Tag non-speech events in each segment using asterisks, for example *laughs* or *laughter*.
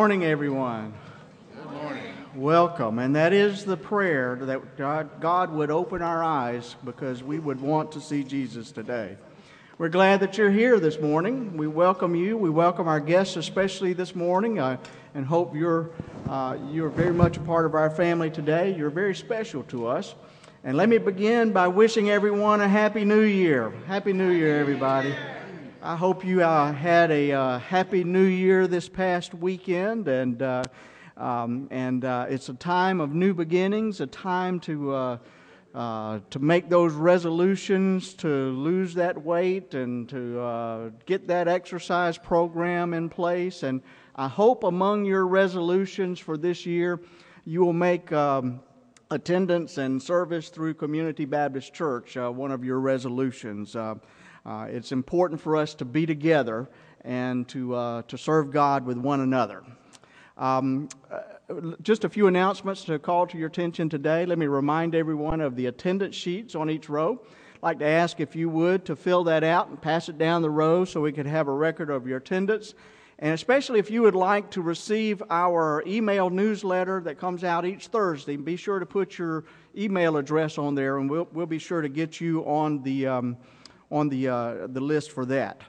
morning, everyone. Good morning. Welcome. And that is the prayer that God, God would open our eyes because we would want to see Jesus today. We're glad that you're here this morning. We welcome you. We welcome our guests, especially this morning, uh, and hope you're, uh, you're very much a part of our family today. You're very special to us. And let me begin by wishing everyone a Happy New Year. Happy New Year, everybody. I hope you uh, had a uh, happy new year this past weekend, and uh, um, and uh, it's a time of new beginnings, a time to uh, uh, to make those resolutions, to lose that weight, and to get that exercise program in place. And I hope among your resolutions for this year, you will make. Um, attendance and service through Community Baptist Church, one of your resolutions. Uh, it's important for us to be together and to, uh, to serve God with one another. Um, uh, just a few announcements to call to your attention today. Let me remind everyone of the attendance sheets on each row. I'd like to ask if you would to fill that out and pass it down the row so we could have a record of your attendance. And especially if you would like to receive our email newsletter that comes out each Thursday, be sure to put your email address on there, and we'll, we'll be sure to get you on the, um, on the, uh, the list for that.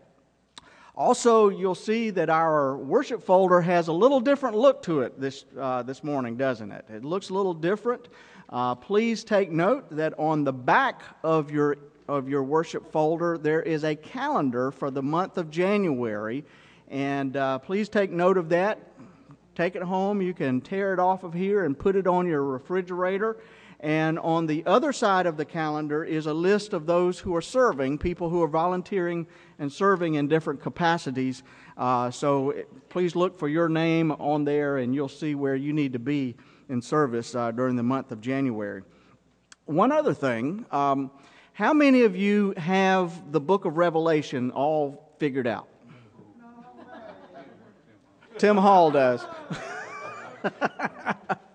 Also, you'll see that our worship folder has a little different look to it this, uh, this morning, doesn't it? It looks a little different. Uh, please take note that on the back of your, of your worship folder, there is a calendar for the month of January. And uh, please take note of that. Take it home. You can tear it off of here and put it on your refrigerator. And on the other side of the calendar is a list of those who are serving, people who are volunteering and serving in different capacities. Uh, so please look for your name on there and you'll see where you need to be in service uh, during the month of January. One other thing um, how many of you have the book of Revelation all figured out? Tim Hall does. *laughs*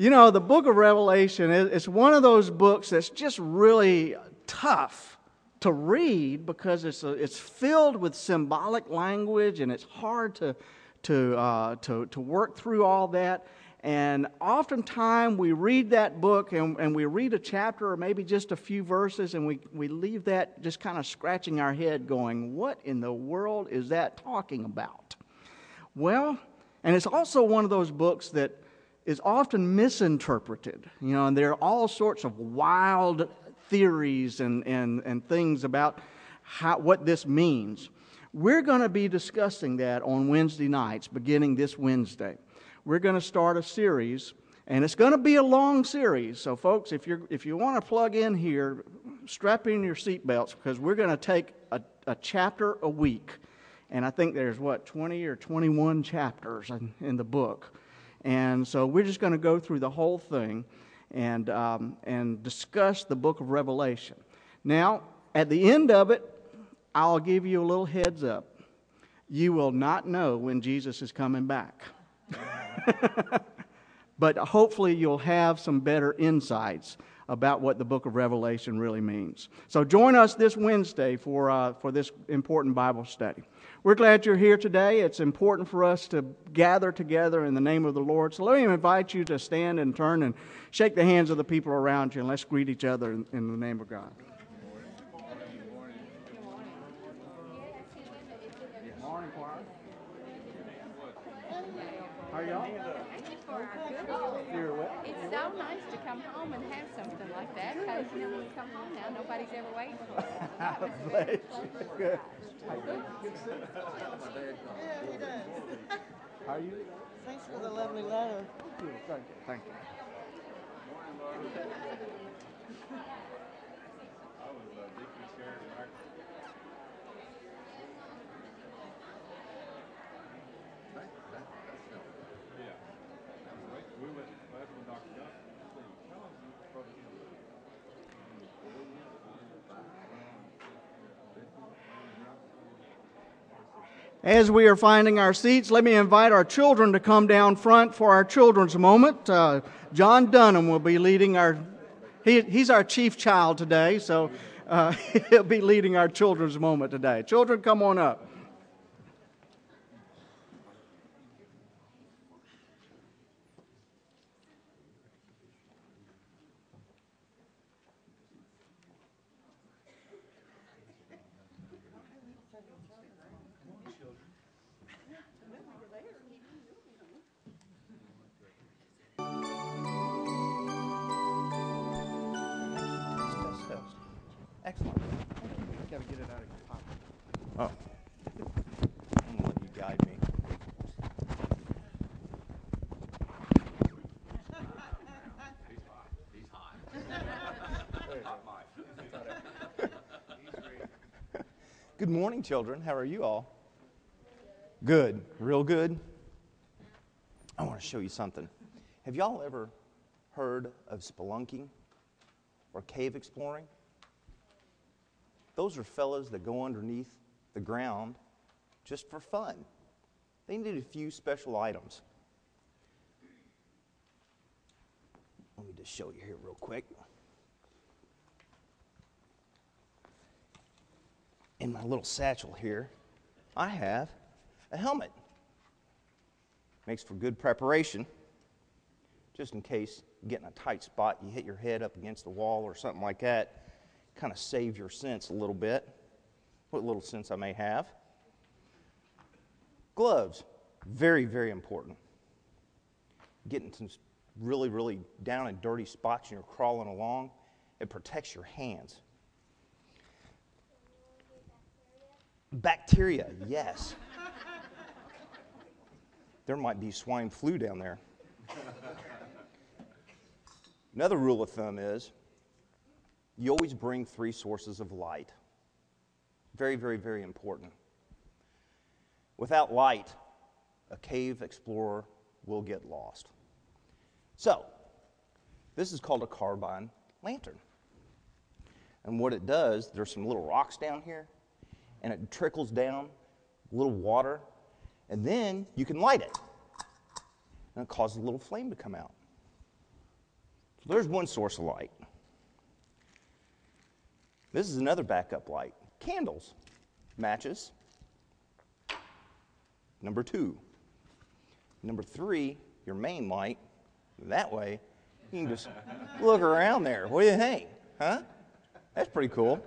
you know, the book of Revelation is one of those books that's just really tough to read because it's, a, it's filled with symbolic language and it's hard to, to, uh, to, to work through all that. And oftentimes we read that book and, and we read a chapter or maybe just a few verses and we, we leave that just kind of scratching our head going, what in the world is that talking about? Well, and it's also one of those books that is often misinterpreted, you know, and there are all sorts of wild theories and, and, and things about how, what this means. We're going to be discussing that on Wednesday nights, beginning this Wednesday. We're going to start a series, and it's going to be a long series. So, folks, if, you're, if you want to plug in here, strap in your seatbelts because we're going to take a, a chapter a week and I think there's what 20 or 21 chapters in, in the book, and so we're just going to go through the whole thing and um, and discuss the book of Revelation. Now, at the end of it, I'll give you a little heads up. you will not know when Jesus is coming back. *laughs* but hopefully, you'll have some better insights about what the book of Revelation really means. So, join us this Wednesday for, uh, for this important Bible study. We're glad you're here today. It's important for us to gather together in the name of the Lord. So, let me invite you to stand and turn and shake the hands of the people around you, and let's greet each other in, in the name of God. How y'all? It's so nice to come home and have something like that because you know when we come home now, nobody's ever waiting for us. *laughs* That was very. Good. Good to see you. Yeah, he does. How are you? Thanks for the lovely letter. Thank you. Thank you. Thank you. *laughs* As we are finding our seats, let me invite our children to come down front for our children's moment. Uh, John Dunham will be leading our, he, he's our chief child today, so uh, *laughs* he'll be leading our children's moment today. Children, come on up. Good morning, children. How are you all? Good. Real good. I want to show you something. Have y'all ever heard of spelunking or cave exploring? Those are fellas that go underneath the ground just for fun. They need a few special items. Let me just show you here, real quick. In my little satchel here, I have a helmet. Makes for good preparation, just in case you get in a tight spot, you hit your head up against the wall or something like that kind of save your sense a little bit, what little sense I may have. Gloves, very, very important. Getting some really, really down and dirty spots and you're crawling along, it protects your hands. Bacteria, yes. there might be swine flu down there. Another rule of thumb is you always bring three sources of light. Very, very, very important. Without light, a cave explorer will get lost. So, this is called a carbide lantern. And what it does, there's some little rocks down here, and it trickles down, a little water, and then you can light it. And it causes a little flame to come out. So there's one source of light. This is another backup light candles, matches. Number two. Number three, your main light. That way, you can just *laughs* look around there. What do you think? Huh? That's pretty cool.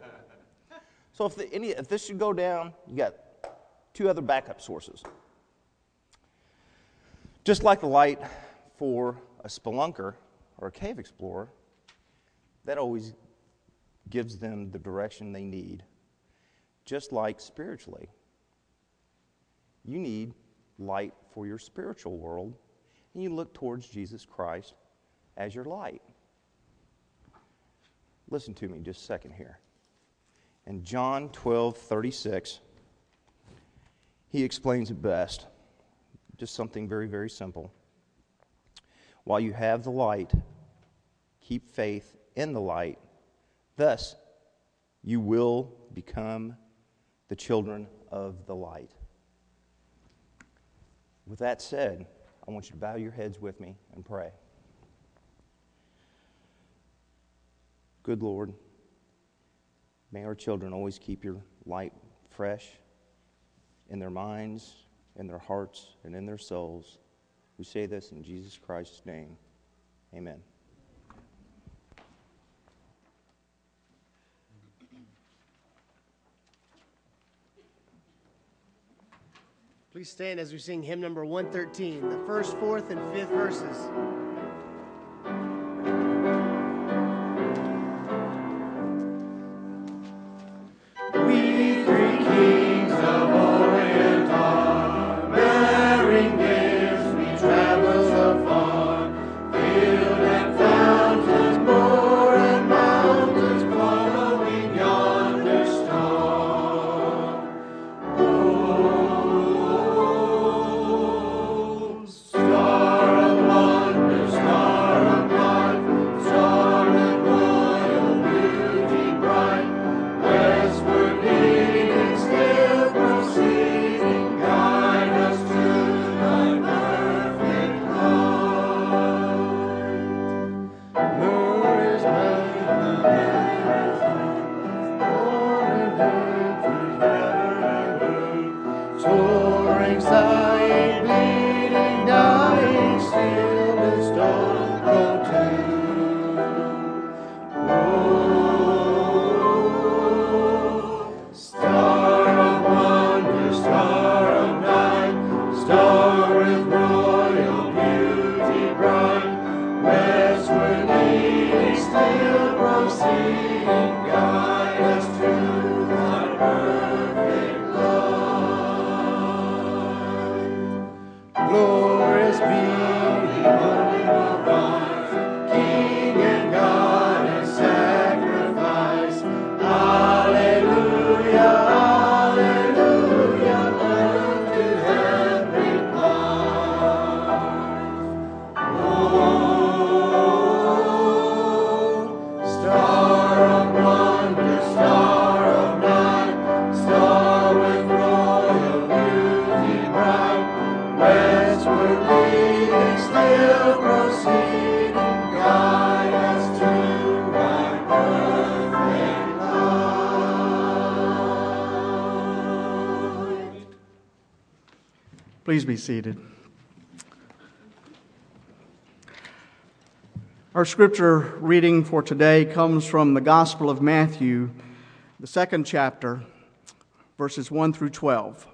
So if, the, any, if this should go down, you got two other backup sources. Just like the light for a spelunker or a cave explorer, that always gives them the direction they need. Just like spiritually, you need light for your spiritual world, and you look towards Jesus Christ as your light. Listen to me just a second here. In John 12 36, he explains it best. Just something very, very simple. While you have the light, keep faith in the light. Thus, you will become the children of the light. With that said, I want you to bow your heads with me and pray. Good Lord, may our children always keep your light fresh in their minds, in their hearts, and in their souls. We say this in Jesus Christ's name. Amen. Please stand as we sing hymn number 113, the first, fourth, and fifth verses. With Please be seated. Our scripture reading for today comes from the Gospel of Matthew, the second chapter, verses 1 through 12.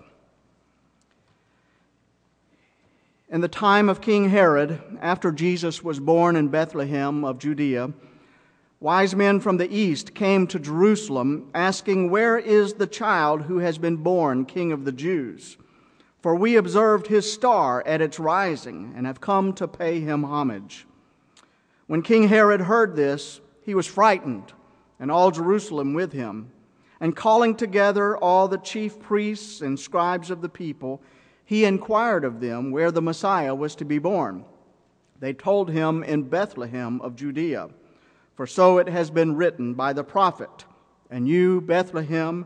In the time of King Herod, after Jesus was born in Bethlehem of Judea, wise men from the east came to Jerusalem, asking, Where is the child who has been born King of the Jews? For we observed his star at its rising and have come to pay him homage. When King Herod heard this, he was frightened, and all Jerusalem with him. And calling together all the chief priests and scribes of the people, he inquired of them where the Messiah was to be born. They told him in Bethlehem of Judea, for so it has been written by the prophet, And you, Bethlehem,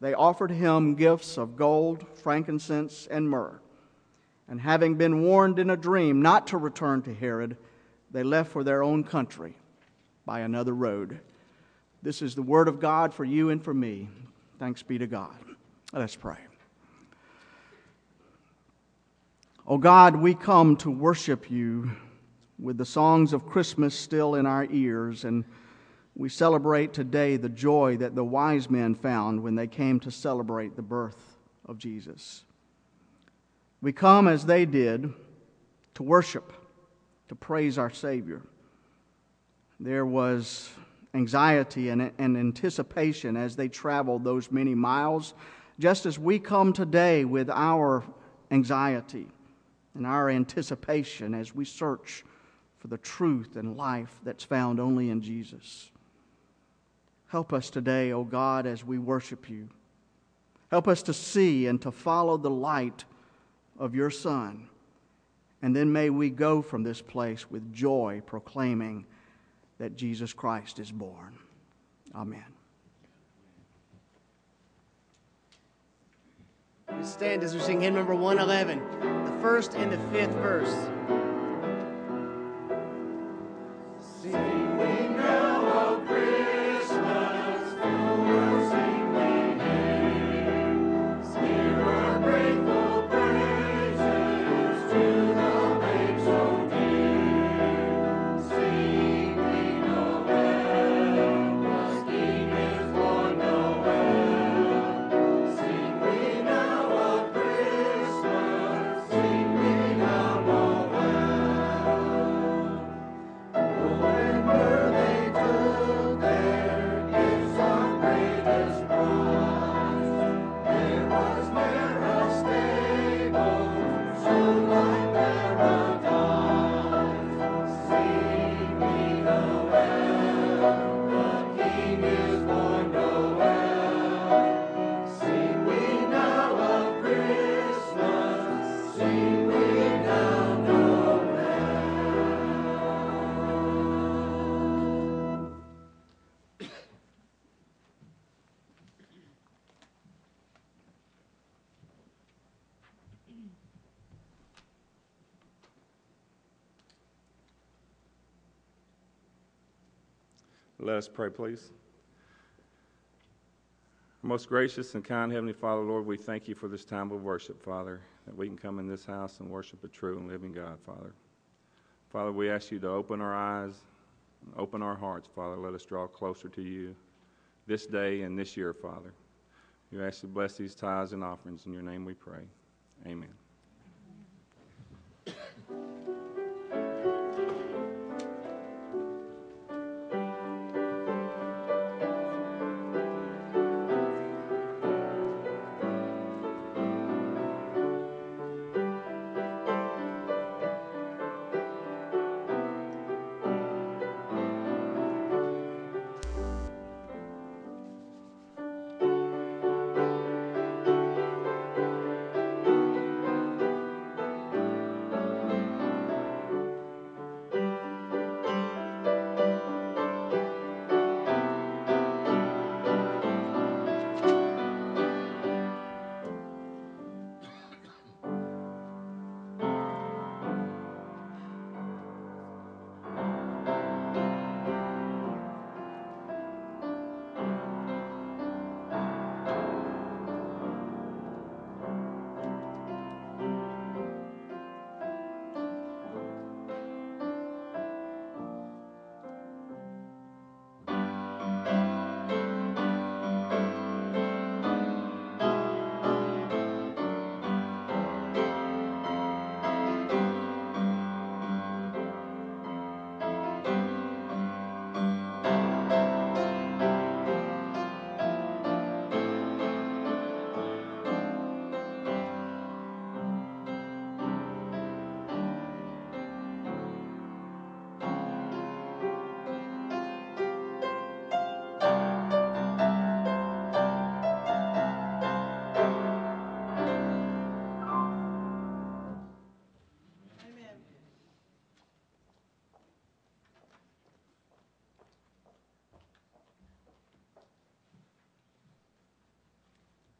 they offered him gifts of gold, frankincense, and myrrh. And having been warned in a dream not to return to Herod, they left for their own country by another road. This is the word of God for you and for me. Thanks be to God. Let us pray. O God, we come to worship you with the songs of Christmas still in our ears, and we celebrate today the joy that the wise men found when they came to celebrate the birth of Jesus. We come as they did to worship, to praise our Savior. There was anxiety and, and anticipation as they traveled those many miles, just as we come today with our anxiety and our anticipation as we search for the truth and life that's found only in Jesus. Help us today, O God, as we worship you. Help us to see and to follow the light of your Son. And then may we go from this place with joy, proclaiming that Jesus Christ is born. Amen. We stand as we sing hymn number 111, the first and the fifth verse. Let us pray, please. Most gracious and kind Heavenly Father, Lord, we thank you for this time of worship, Father, that we can come in this house and worship a true and living God, Father. Father, we ask you to open our eyes, open our hearts, Father. Let us draw closer to you this day and this year, Father. We ask you to bless these tithes and offerings. In your name we pray. Amen.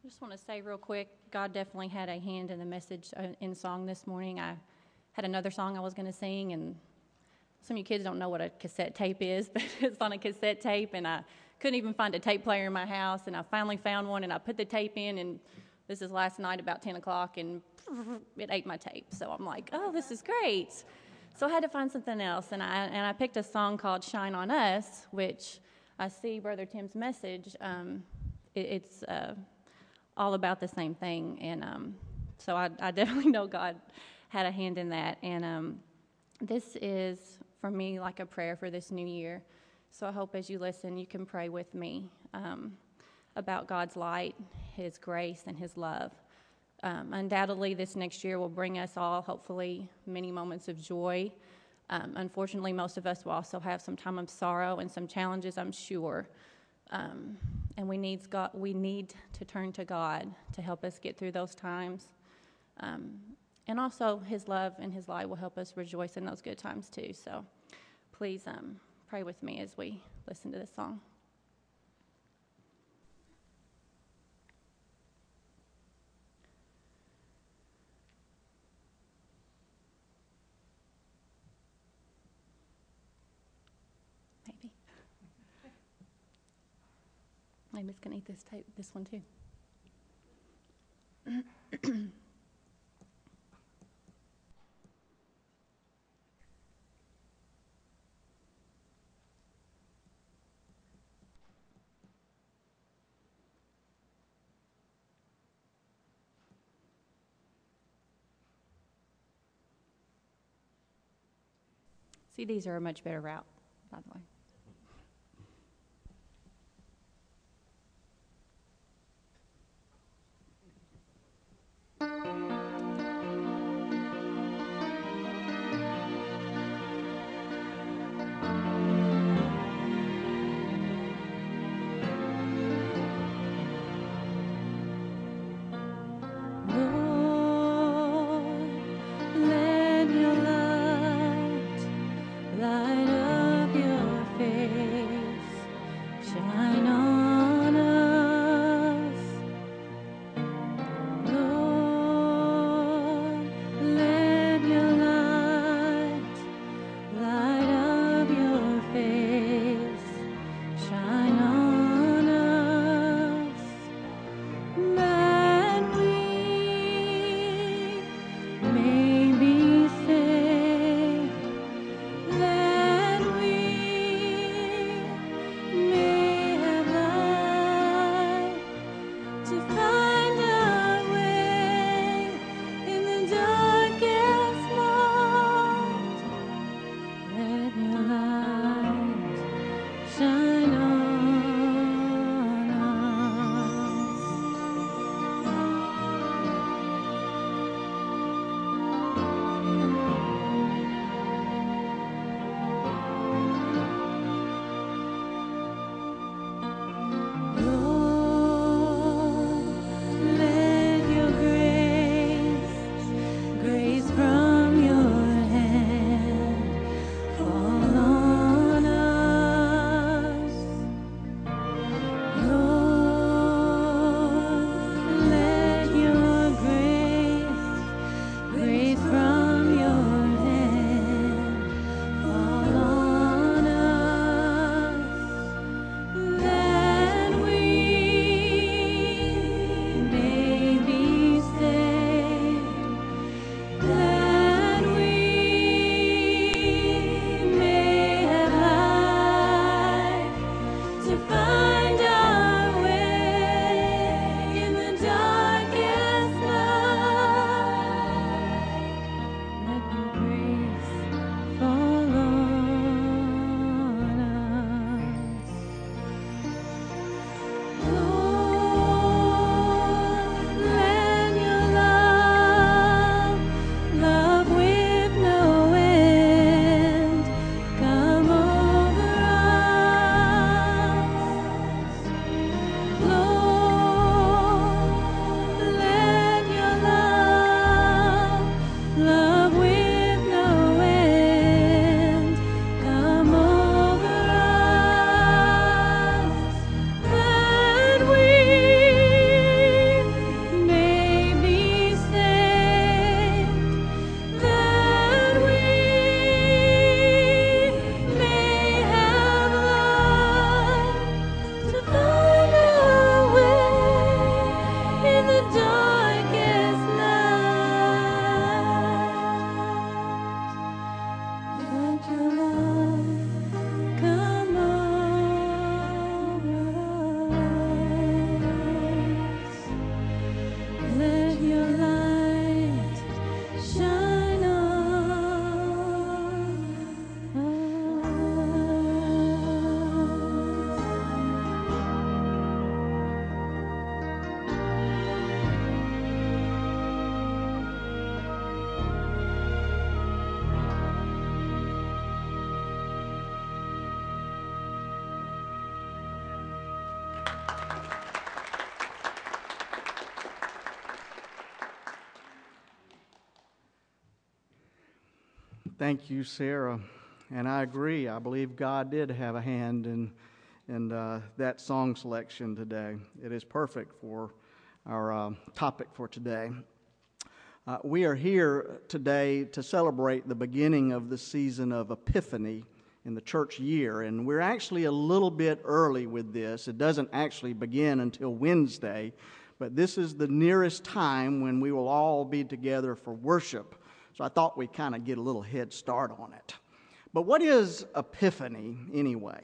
I just want to say real quick God definitely had a hand in the message uh, in song this morning. I had another song I was going to sing, and some of you kids don't know what a cassette tape is, *laughs* but it's on a cassette tape, and I couldn't even find a tape player in my house, and I finally found one, and I put the tape in, and this is last night about 10 o'clock, and *laughs* it ate my tape. So I'm like, oh, this is great. so I had to find something else, and I and I picked a song called "Shine on Us," which I see Brother Tim's message. Um, it, it's uh, all about the same thing, and um, so I, I, definitely *laughs* know God had a hand in that. And um, this is for me like a prayer for this new year. So I hope as you listen, you can pray with me um, about God's light, His grace, and His love. Um, undoubtedly, this next year will bring us all, hopefully, many moments of joy. Um, unfortunately, most of us will also have some time of sorrow and some challenges, I'm sure. And we need, God, we need to turn to God to help us get through those times. Um, and also, His love and His light will help us rejoice in those good times too. So please um, pray with me as we listen to this song. Just gonna eat this tape, this one too. CDs are a much better route, by the way. Thank you, Sarah. And I agree. I believe God did have a hand in, in uh, that song selection today. It is perfect for our uh, topic for today. Uh, we are here today to celebrate the beginning of the season of Epiphany in the church year, and we're actually a little bit early with this. It doesn't actually begin until Wednesday, but this is the nearest time when we will all be together for worship. So I thought we'd kind of get a little head start on it. But what is epiphany anyway?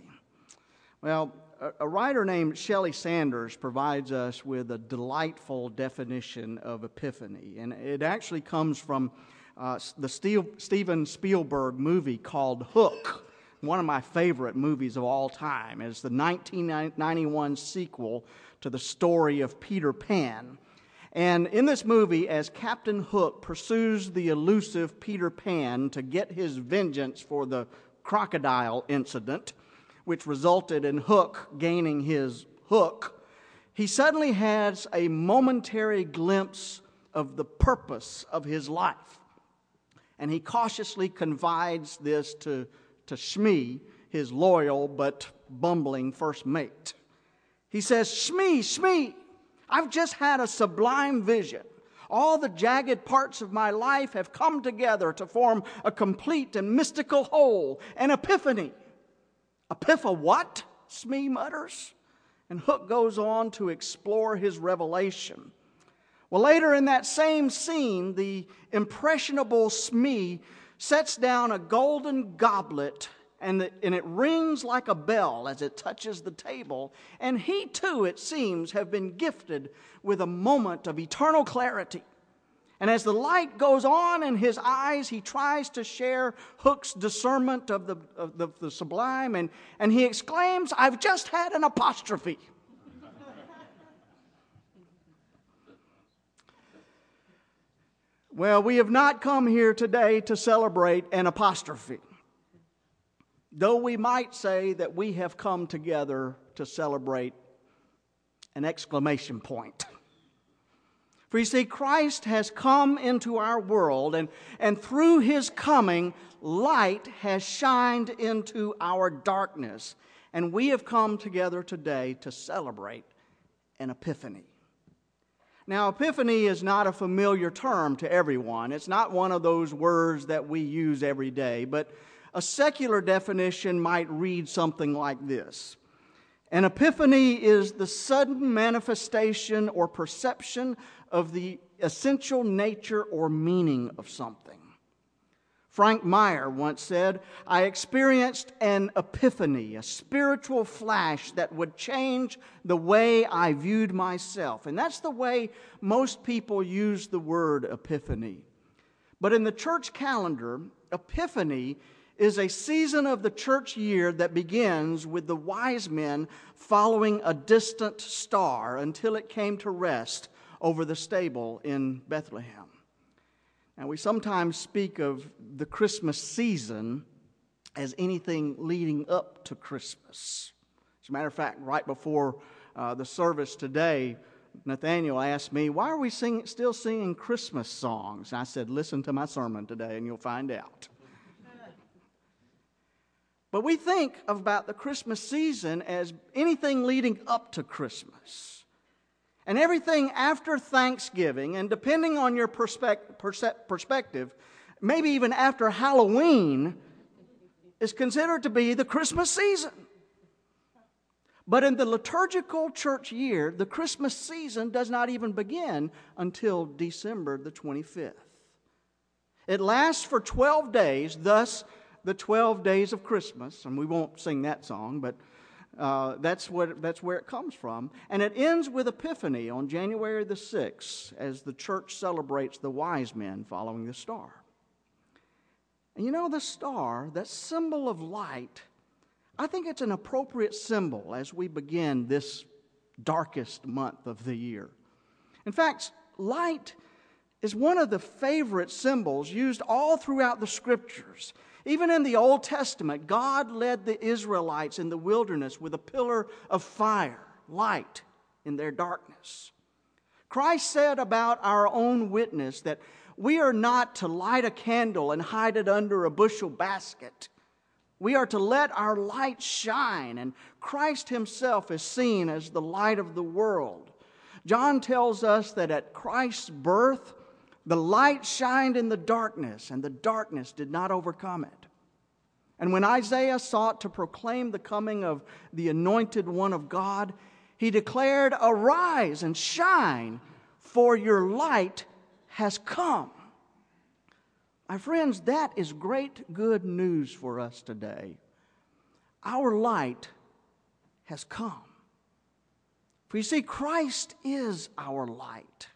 Well, a, writer named Shelley Sanders provides us with a delightful definition of epiphany, and it actually comes from uh, the Steve, Steven Spielberg movie called Hook, one of my favorite movies of all time. It's the 1991 sequel to the story of Peter Pan. And in this movie, as Captain Hook pursues the elusive Peter Pan to get his vengeance for the crocodile incident, which resulted in Hook gaining his hook, he suddenly has a momentary glimpse of the purpose of his life. And he cautiously confides this to, to Shmee, his loyal but bumbling first mate. He says, Shmee, Shmee, I've just had a sublime vision. All the jagged parts of my life have come together to form a complete and mystical whole, an epiphany. Epipha what? Smee mutters. And Hook goes on to explore his revelation. Well, later in that same scene, the impressionable Smee sets down a golden goblet and, the, and it rings like a bell as it touches the table. And he too, it seems, have been gifted with a moment of eternal clarity. And as the light goes on in his eyes, he tries to share Hook's discernment of the, of the, the sublime, and, and he exclaims, I've just had an apostrophe. well, we have not come here today to celebrate an apostrophe though we might say that we have come together to celebrate an exclamation point. For you see, Christ has come into our world, and, and through his coming, light has shined into our darkness. And we have come together today to celebrate an epiphany. Now, epiphany is not a familiar term to everyone. It's not one of those words that we use every day, but a secular definition might read something like this An epiphany is the sudden manifestation or perception of the essential nature or meaning of something. Frank Meyer once said, I experienced an epiphany, a spiritual flash that would change the way I viewed myself. And that's the way most people use the word epiphany. But in the church calendar, epiphany is a season of the church year that begins with the wise men following a distant star until it came to rest over the stable in Bethlehem. Now, we sometimes speak of the Christmas season as anything leading up to Christmas. As a matter of fact, right before uh, the service today, Nathaniel asked me, Why are we sing, still singing Christmas songs? And I said, Listen to my sermon today and you'll find out. But we think about the Christmas season as anything leading up to Christmas. And everything after Thanksgiving, and depending on your perspective, maybe even after Halloween, is considered to be the Christmas season. But in the liturgical church year, the Christmas season does not even begin until December the 25th. It lasts for 12 days, thus, the 12 days of Christmas, and we won't sing that song, but uh, that's, what, that's where it comes from. And it ends with Epiphany on January the 6th as the church celebrates the wise men following the star. And you know, the star, that symbol of light, I think it's an appropriate symbol as we begin this darkest month of the year. In fact, light is one of the favorite symbols used all throughout the scriptures. Even in the Old Testament, God led the Israelites in the wilderness with a pillar of fire, light in their darkness. Christ said about our own witness that we are not to light a candle and hide it under a bushel basket. We are to let our light shine, and Christ Himself is seen as the light of the world. John tells us that at Christ's birth, the light shined in the darkness, and the darkness did not overcome it. And when Isaiah sought to proclaim the coming of the anointed one of God, he declared, Arise and shine, for your light has come. My friends, that is great good news for us today. Our light has come. For you see, Christ is our light,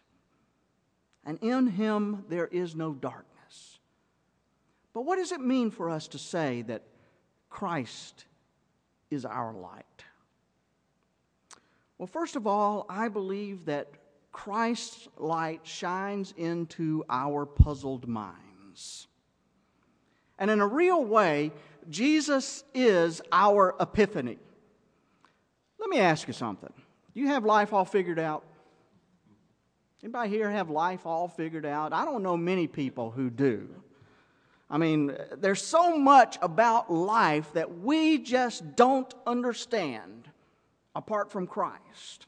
and in him there is no darkness. But what does it mean for us to say that Christ is our light? Well, first of all, I believe that Christ's light shines into our puzzled minds. And in a real way, Jesus is our epiphany. Let me ask you something. Do you have life all figured out? Anybody here have life all figured out? I don't know many people who do. I mean, there's so much about life that we just don't understand apart from Christ.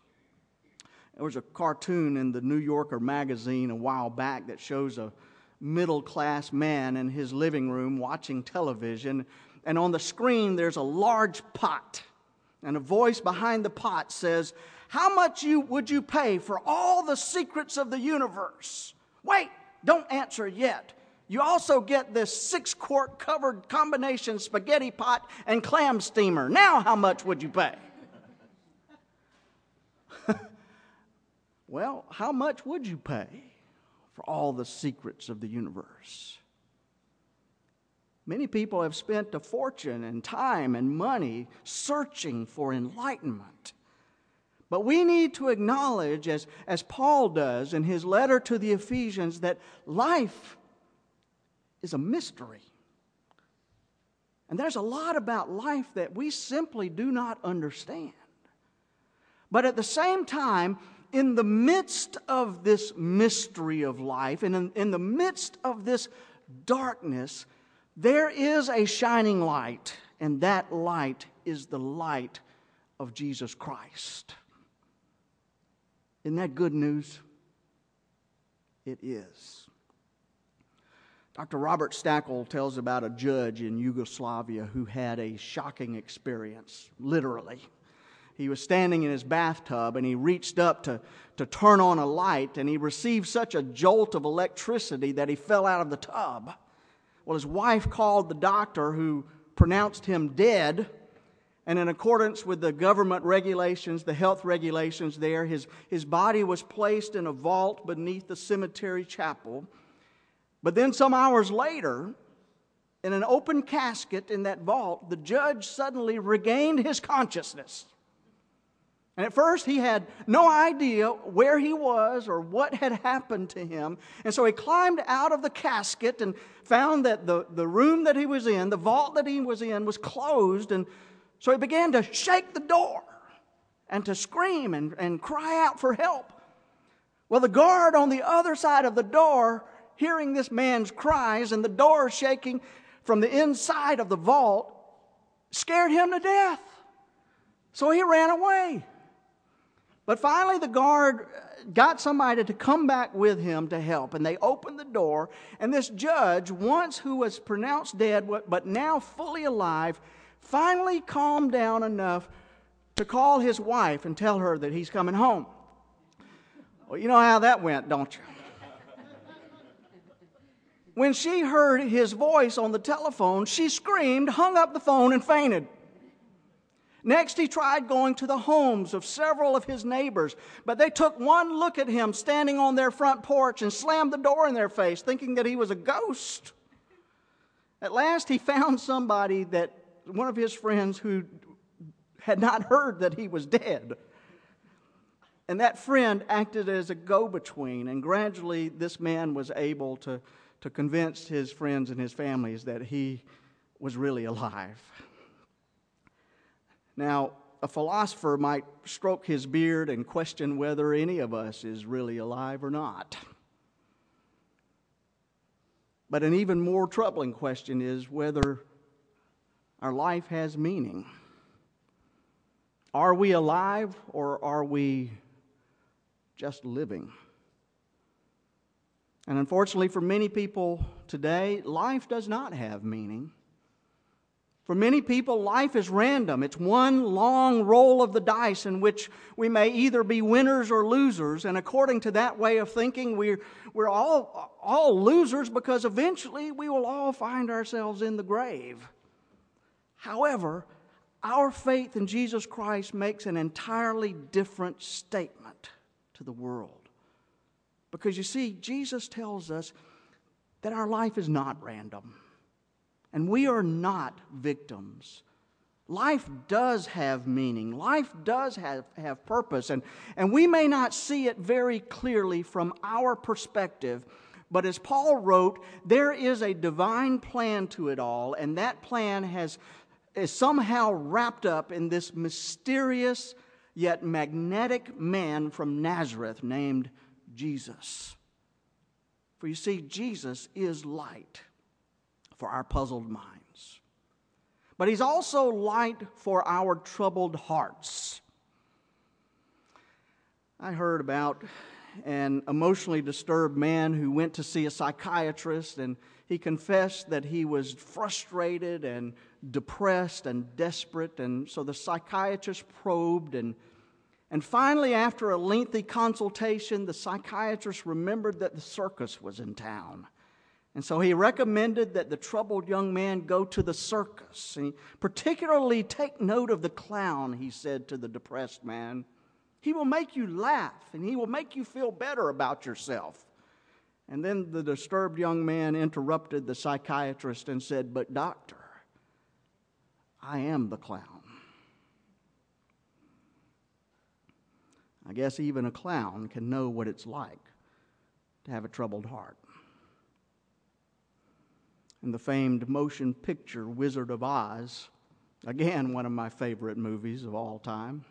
There was a cartoon in the New Yorker magazine a while back that shows a middle class man in his living room watching television, and on the screen there's a large pot, and a voice behind the pot says, How much you, would you pay for all the secrets of the universe? Wait, don't answer yet. You also get this six quart covered combination spaghetti pot and clam steamer. Now, how much would you pay? *laughs* Well, how much would you pay for all the secrets of the universe? Many people have spent a fortune and time and money searching for enlightenment. But we need to acknowledge, as, as Paul does in his letter to the Ephesians, that life is a mystery. And there's a lot about life that we simply do not understand. But at the same time, in the midst of this mystery of life and in, in the midst of this darkness, there is a shining light, and that light is the light of Jesus Christ. Isn't that good news? It is. Dr. Robert Stackel tells about a judge in Yugoslavia who had a shocking experience, literally he was standing in his bathtub and he reached up to, to turn on a light and he received such a jolt of electricity that he fell out of the tub. Well, his wife called the doctor who pronounced him dead. And in accordance with the government regulations, the health regulations there, his, his body was placed in a vault beneath the cemetery chapel. But then, some hours later, in an open casket in that vault, the judge suddenly regained his consciousness. And at first, he had no idea where he was or what had happened to him. And so he climbed out of the casket and found that the, the room that he was in, the vault that he was in, was closed. And so he began to shake the door and to scream and, and cry out for help. Well, the guard on the other side of the door, hearing this man's cries and the door shaking from the inside of the vault, scared him to death. So he ran away. But finally, the guard got somebody to come back with him to help, and they opened the door. And this judge, once who was pronounced dead, but now fully alive, finally calmed down enough to call his wife and tell her that he's coming home. Well, you know how that went, don't you? When she heard his voice on the telephone, she screamed, hung up the phone, and fainted. Next, he tried going to the homes of several of his neighbors, but they took one look at him standing on their front porch and slammed the door in their face, thinking that he was a ghost. At last, he found somebody that one of his friends who had not heard that he was dead. And that friend acted as a go between, and gradually, this man was able to, to convince his friends and his families that he was really alive. Now, a philosopher might stroke his beard and question whether any of us is really alive or not. But an even more troubling question is whether our life has meaning. Are we alive or are we just living? And unfortunately, for many people today, life does not have meaning. For many people, life is random. It's one long roll of the dice in which we may either be winners or losers. And according to that way of thinking, we're, we're all, all losers because eventually we will all find ourselves in the grave. However, our faith in Jesus Christ makes an entirely different statement to the world. Because you see, Jesus tells us that our life is not random. And we are not victims. Life does have meaning. Life does have, have purpose. And, and we may not see it very clearly from our perspective, but as Paul wrote, there is a divine plan to it all, and that plan has, is somehow wrapped up in this mysterious yet magnetic man from Nazareth named Jesus. For you see, Jesus is light for our puzzled minds. But he's also light for our troubled hearts. I heard about an emotionally disturbed man who went to see a psychiatrist and he confessed that he was frustrated and depressed and desperate. And so the psychiatrist probed and and finally, after a lengthy consultation, the psychiatrist remembered that the circus was in town. And so he recommended that the troubled young man go to the circus. And particularly take note of the clown, he said to the depressed man. He will make you laugh and he will make you feel better about yourself. And then the disturbed young man interrupted the psychiatrist and said, But, doctor, I am the clown. I guess even a clown can know what it's like to have a troubled heart in the famed motion picture Wizard of Oz. Again, one of my favorite movies of all time.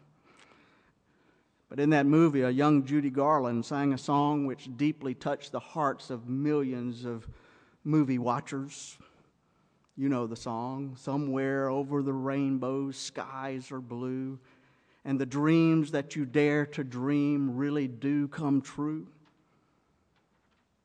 But in that movie, a young Judy Garland sang a song which deeply touched the hearts of millions of movie watchers. You know the song, Somewhere Over the Rainbow, Skies Are Blue, and the dreams that you dare to dream really do come true.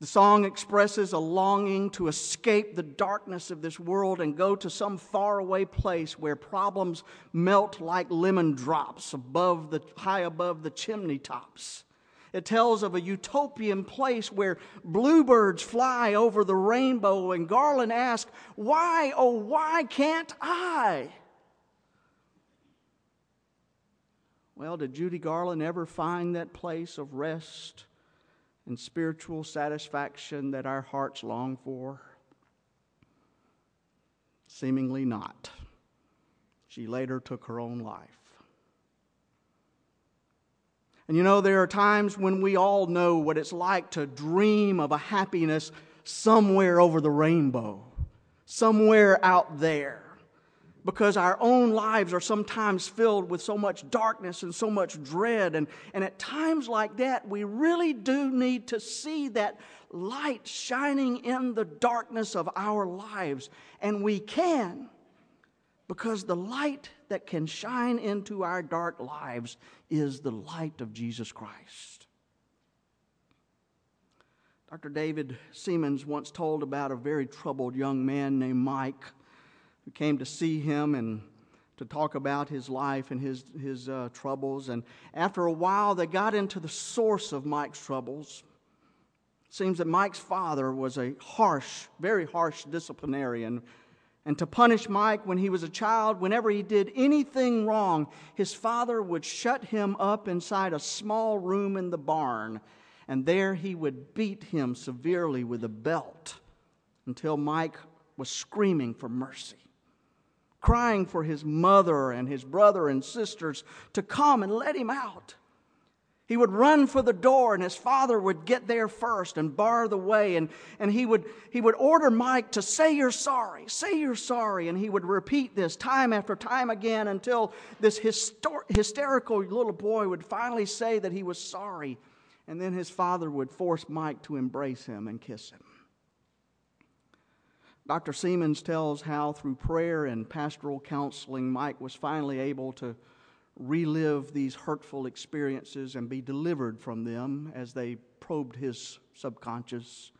The song expresses a longing to escape the darkness of this world and go to some faraway place where problems melt like lemon drops above the, high above the chimney tops. It tells of a utopian place where bluebirds fly over the rainbow, and Garland asks, Why, oh, why can't I? Well, did Judy Garland ever find that place of rest? and spiritual satisfaction that our hearts long for? Seemingly not. She later took her own life. And you know, there are times when we all know what it's like to dream of a happiness somewhere over the rainbow, somewhere out there because our own lives are sometimes filled with so much darkness and so much dread. And, and at times like that, we really do need to see that light shining in the darkness of our lives. And we can, because the light that can shine into our dark lives is the light of Jesus Christ. Dr. David Seamands once told about a very troubled young man named Mike who came to see him and to talk about his life and his, his uh, troubles. And after a while, they got into the source of Mike's troubles. It seems that Mike's father was a harsh, very harsh disciplinarian. And to punish Mike when he was a child, whenever he did anything wrong, his father would shut him up inside a small room in the barn. And there he would beat him severely with a belt until Mike was screaming for mercy crying for his mother and his brother and sisters to come and let him out. He would run for the door, and his father would get there first and bar the way. And, and he, would, he would order Mike to say you're sorry, say you're sorry. And he would repeat this time after time again until this hyster- hysterical little boy would finally say that he was sorry. And then his father would force Mike to embrace him and kiss him. Dr. Seamands tells how, through prayer and pastoral counseling, Mike was finally able to relive these hurtful experiences and be delivered from them as they probed his subconscious.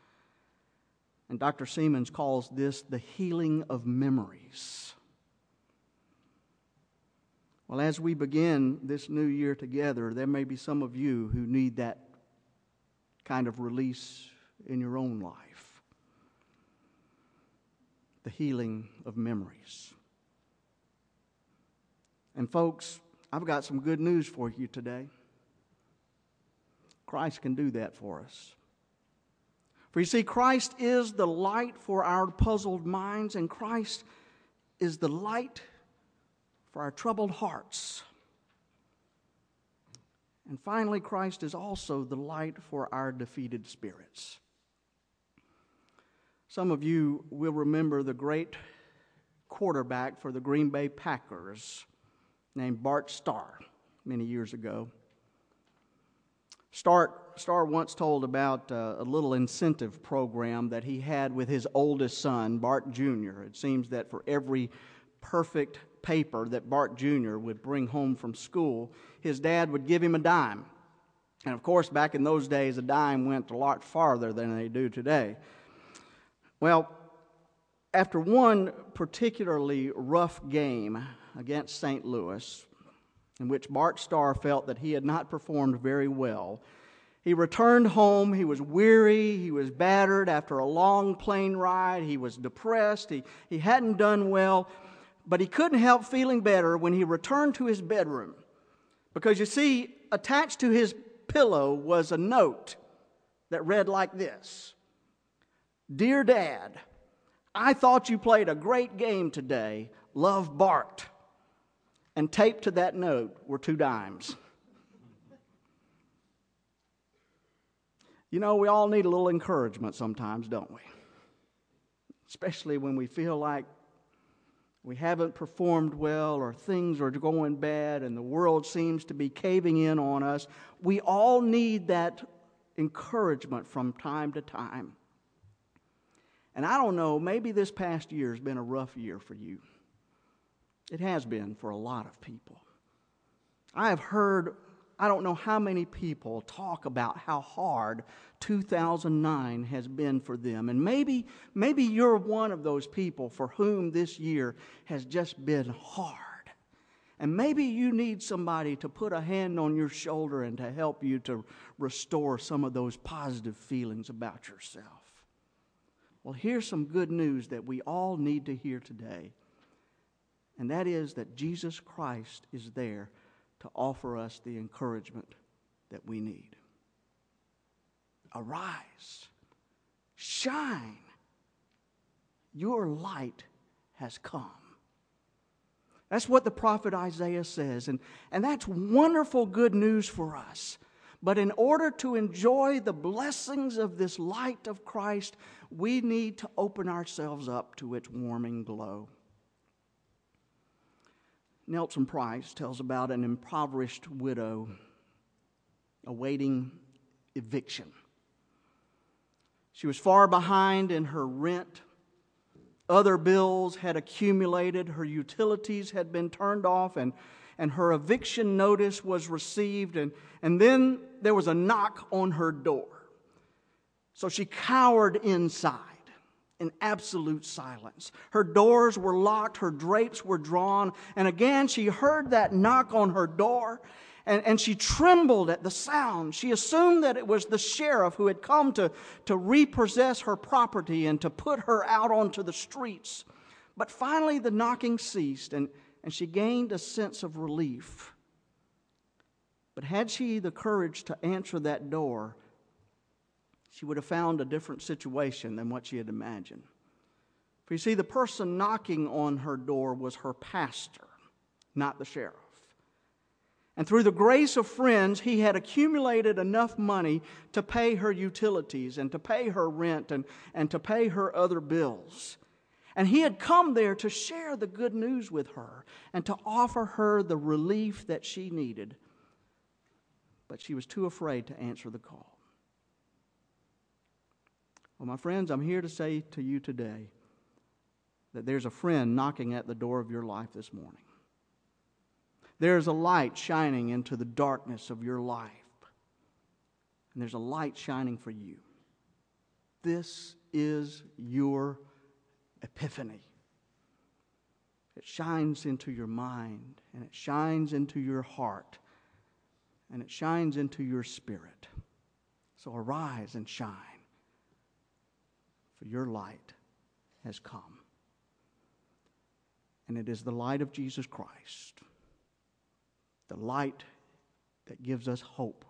And Dr. Seamands calls this the healing of memories. Well, as we begin this new year together, there may be some of you who need that kind of release in your own life the healing of memories. And, folks, I've got some good news for you today. Christ can do that for us. For you see, Christ is the light for our puzzled minds, and Christ is the light for our troubled hearts. And finally, Christ is also the light for our defeated spirits. Some of you will remember the great quarterback for the Green Bay Packers named Bart Starr many years ago. Starr, Starr once told about uh, a little incentive program that he had with his oldest son, Bart Jr. It seems that for every perfect paper that Bart Jr. would bring home from school, his dad would give him a dime. And of course, back in those days, a dime went a lot farther than they do today. Well, after one particularly rough game against St. Louis, in which Bart Starr felt that he had not performed very well, he returned home. He was weary. He was battered after a long plane ride. He was depressed. He, he hadn't done well. But he couldn't help feeling better when he returned to his bedroom. Because you see, attached to his pillow was a note that read like this Dear Dad, I thought you played a great game today. Love Bart. And taped to that note were two dimes. You know, we all need a little encouragement sometimes, don't we? Especially when we feel like we haven't performed well or things are going bad and the world seems to be caving in on us. We all need that encouragement from time to time. And I don't know, maybe this past year has been a rough year for you. It has been for a lot of people. I have heard, I don't know how many people talk about how hard 2009 has been for them. And maybe, maybe you're one of those people for whom this year has just been hard. And maybe you need somebody to put a hand on your shoulder and to help you to restore some of those positive feelings about yourself. Well, here's some good news that we all need to hear today, and that is that Jesus Christ is there to offer us the encouragement that we need. Arise, shine, your light has come. That's what the prophet Isaiah says, and, and that's wonderful good news for us. But in order to enjoy the blessings of this light of Christ, we need to open ourselves up to its warming glow. Nelson Price tells about an impoverished widow awaiting eviction. She was far behind in her rent. Other bills had accumulated. Her utilities had been turned off, and and her eviction notice was received, and, and then there was a knock on her door. So she cowered inside in absolute silence. Her doors were locked, her drapes were drawn, and again she heard that knock on her door. And, and she trembled at the sound. She assumed that it was the sheriff who had come to, to repossess her property and to put her out onto the streets. But finally, the knocking ceased, and, and she gained a sense of relief. But had she the courage to answer that door, she would have found a different situation than what she had imagined. For you see, the person knocking on her door was her pastor, not the sheriff. And through the grace of friends, he had accumulated enough money to pay her utilities and to pay her rent and, and to pay her other bills. And he had come there to share the good news with her and to offer her the relief that she needed. But she was too afraid to answer the call. Well, my friends, I'm here to say to you today that there's a friend knocking at the door of your life this morning. There's a light shining into the darkness of your life. And there's a light shining for you. This is your epiphany. It shines into your mind, and it shines into your heart, and it shines into your spirit. So arise and shine, for your light has come. And it is the light of Jesus Christ the light that gives us hope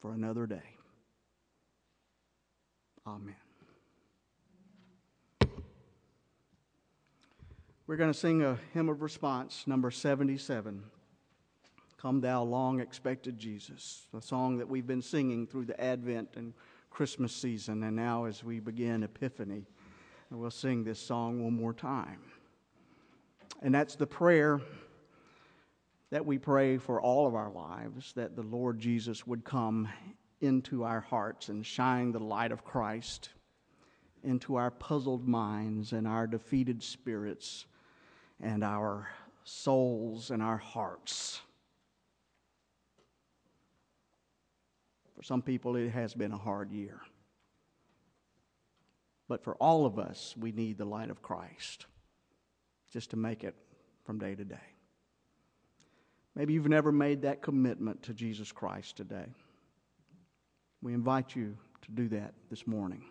for another day. Amen. We're going to sing a hymn of response, number 77. Come, thou long expected Jesus, a song that we've been singing through the Advent and Christmas season, and now as we begin Epiphany, we'll sing this song one more time. And that's the prayer that we pray for all of our lives that the Lord Jesus would come into our hearts and shine the light of Christ into our puzzled minds and our defeated spirits and our souls and our hearts. For some people, it has been a hard year. But for all of us, we need the light of Christ just to make it from day to day. Maybe you've never made that commitment to Jesus Christ today. We invite you to do that this morning.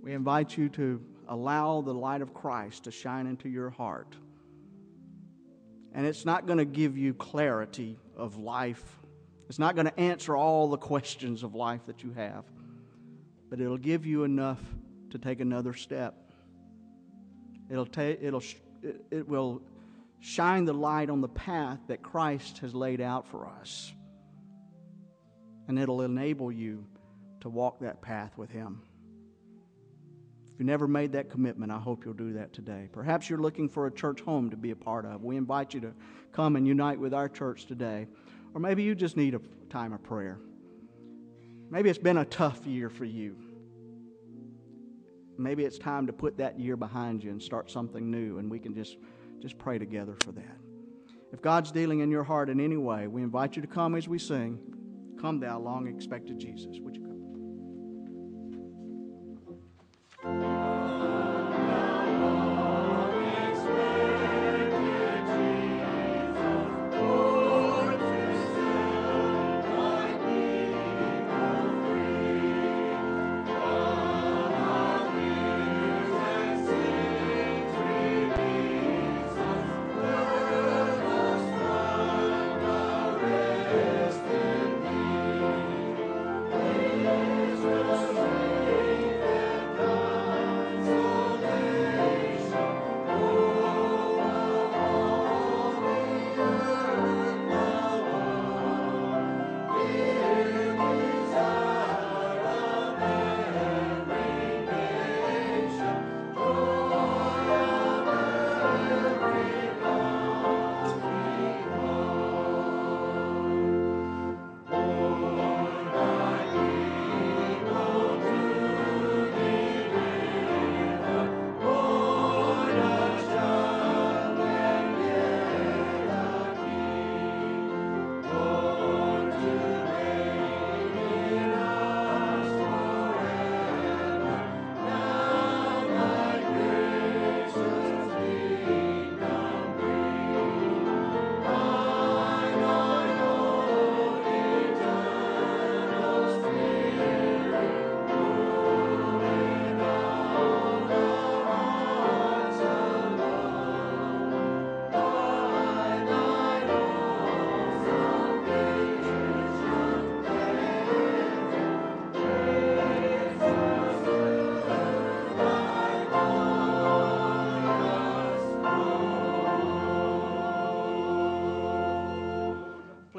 We invite you to allow the light of Christ to shine into your heart. And it's not going to give you clarity of life, it's not going to answer all the questions of life that you have, but it'll give you enough to take another step. It'll, ta- it'll, it will shine the light on the path that Christ has laid out for us. And it'll enable you to walk that path with Him. If you never made that commitment, I hope you'll do that today. Perhaps you're looking for a church home to be a part of. We invite you to come and unite with our church today. Or maybe you just need a time of prayer. Maybe it's been a tough year for you. Maybe it's time to put that year behind you and start something new, and we can just just pray together for that. If God's dealing in your heart in any way, we invite you to come as we sing. Come, thou long expected Jesus. Would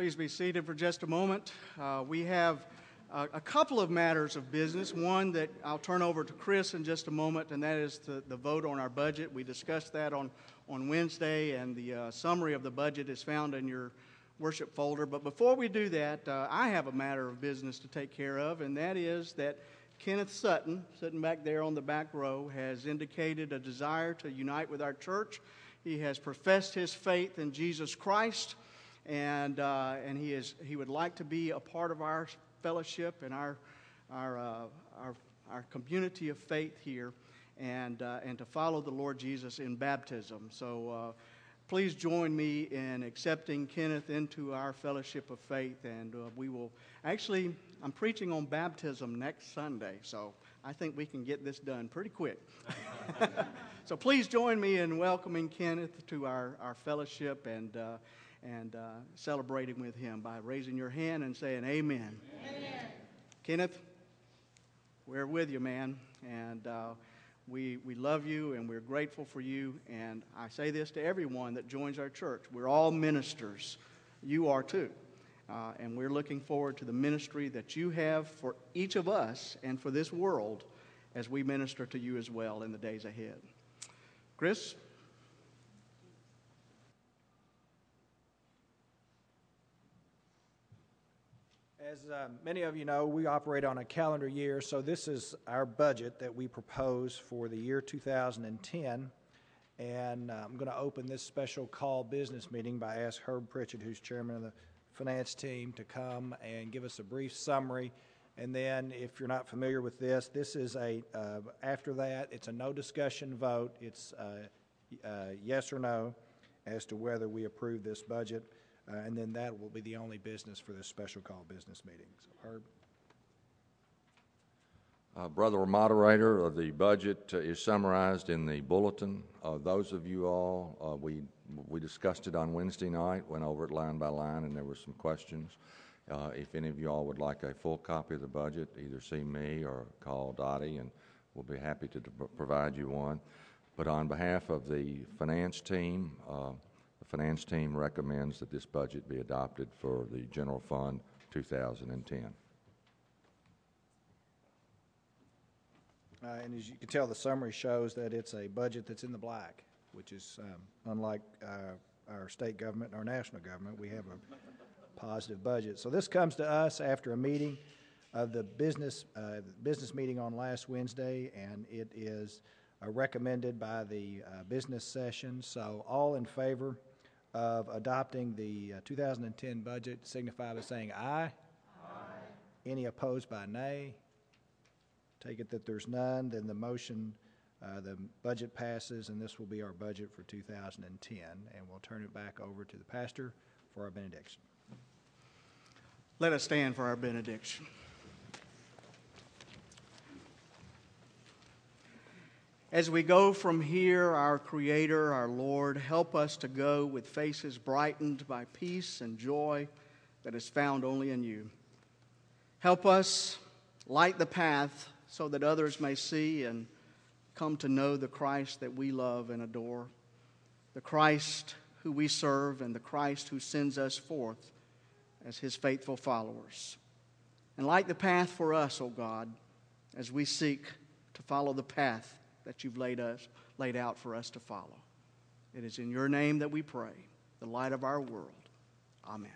Please be seated for just a moment. Uh, we have uh, a couple of matters of business. One that I'll turn over to Chris in just a moment, and that is the, the vote on our budget. We discussed that on, on Wednesday, and the uh, summary of the budget is found in your worship folder. But before we do that, uh, I have a matter of business to take care of, and that is that Kenneth Sutton, sitting back there on the back row, has indicated a desire to unite with our church. He has professed his faith in Jesus Christ, and, uh, and he, is, he would like to be a part of our fellowship and our, our, uh, our, our community of faith here and, uh, and to follow the Lord Jesus in baptism. So uh, please join me in accepting Kenneth into our fellowship of faith, and uh, we will actually, I'm preaching on baptism next Sunday, so I think we can get this done pretty quick. *laughs* so please join me in welcoming Kenneth to our, our fellowship and, uh, and uh, celebrating with him by raising your hand and saying, Amen. Amen. Kenneth, we're with you, man. And uh, we, we love you and we're grateful for you. And I say this to everyone that joins our church we're all ministers. You are too. Uh, and we're looking forward to the ministry that you have for each of us and for this world as we minister to you as well in the days ahead. Chris? As uh, many of you know, we operate on a calendar year, so this is our budget that we propose for the year 2010. And uh, I'm going to open this special call business meeting by asking Herb Pritchett, who's chairman of the finance team to come and give us a brief summary. And then, if you're not familiar with this, this is a, uh, after that, it's a no discussion vote. It's uh, uh, yes or no as to whether we approve this budget. Uh, and then that will be the only business for this special call business meeting. So, Herb? Uh, Brother Moderator, uh, the budget uh, is summarized in the bulletin. Uh, those of you all, uh, we, we discussed it on Wednesday night, went over it line by line, and there were some questions. Uh, if any of you all would like a full copy of the budget, either see me or call Dottie, and we'll be happy to provide you one. But on behalf of the finance team, finance team recommends that this budget be adopted for the general fund 2010. Uh, and as you can tell, the summary shows that it's a budget that's in the black, which is um, unlike uh, our state government and our national government. We have a positive budget. So this comes to us after a meeting of the business uh, business meeting on last Wednesday, and it is uh, recommended by the uh, business session. So all in favor of adopting the uh, 2010 budget signify by saying aye. Aye. Any opposed by nay? Take it that there's none, then the motion, uh, the budget passes, and this will be our budget for 2010. And we'll turn it back over to the pastor for our benediction. Let us stand for our benediction. As we go from here, our Creator, our Lord, help us to go with faces brightened by peace and joy that is found only in you. Help us light the path so that others may see and come to know the Christ that we love and adore, the Christ who we serve, and the Christ who sends us forth as his faithful followers. And light the path for us, O oh God, as we seek to follow the path that you've laid, us, laid out for us to follow. It is in your name that we pray, the light of our world. Amen.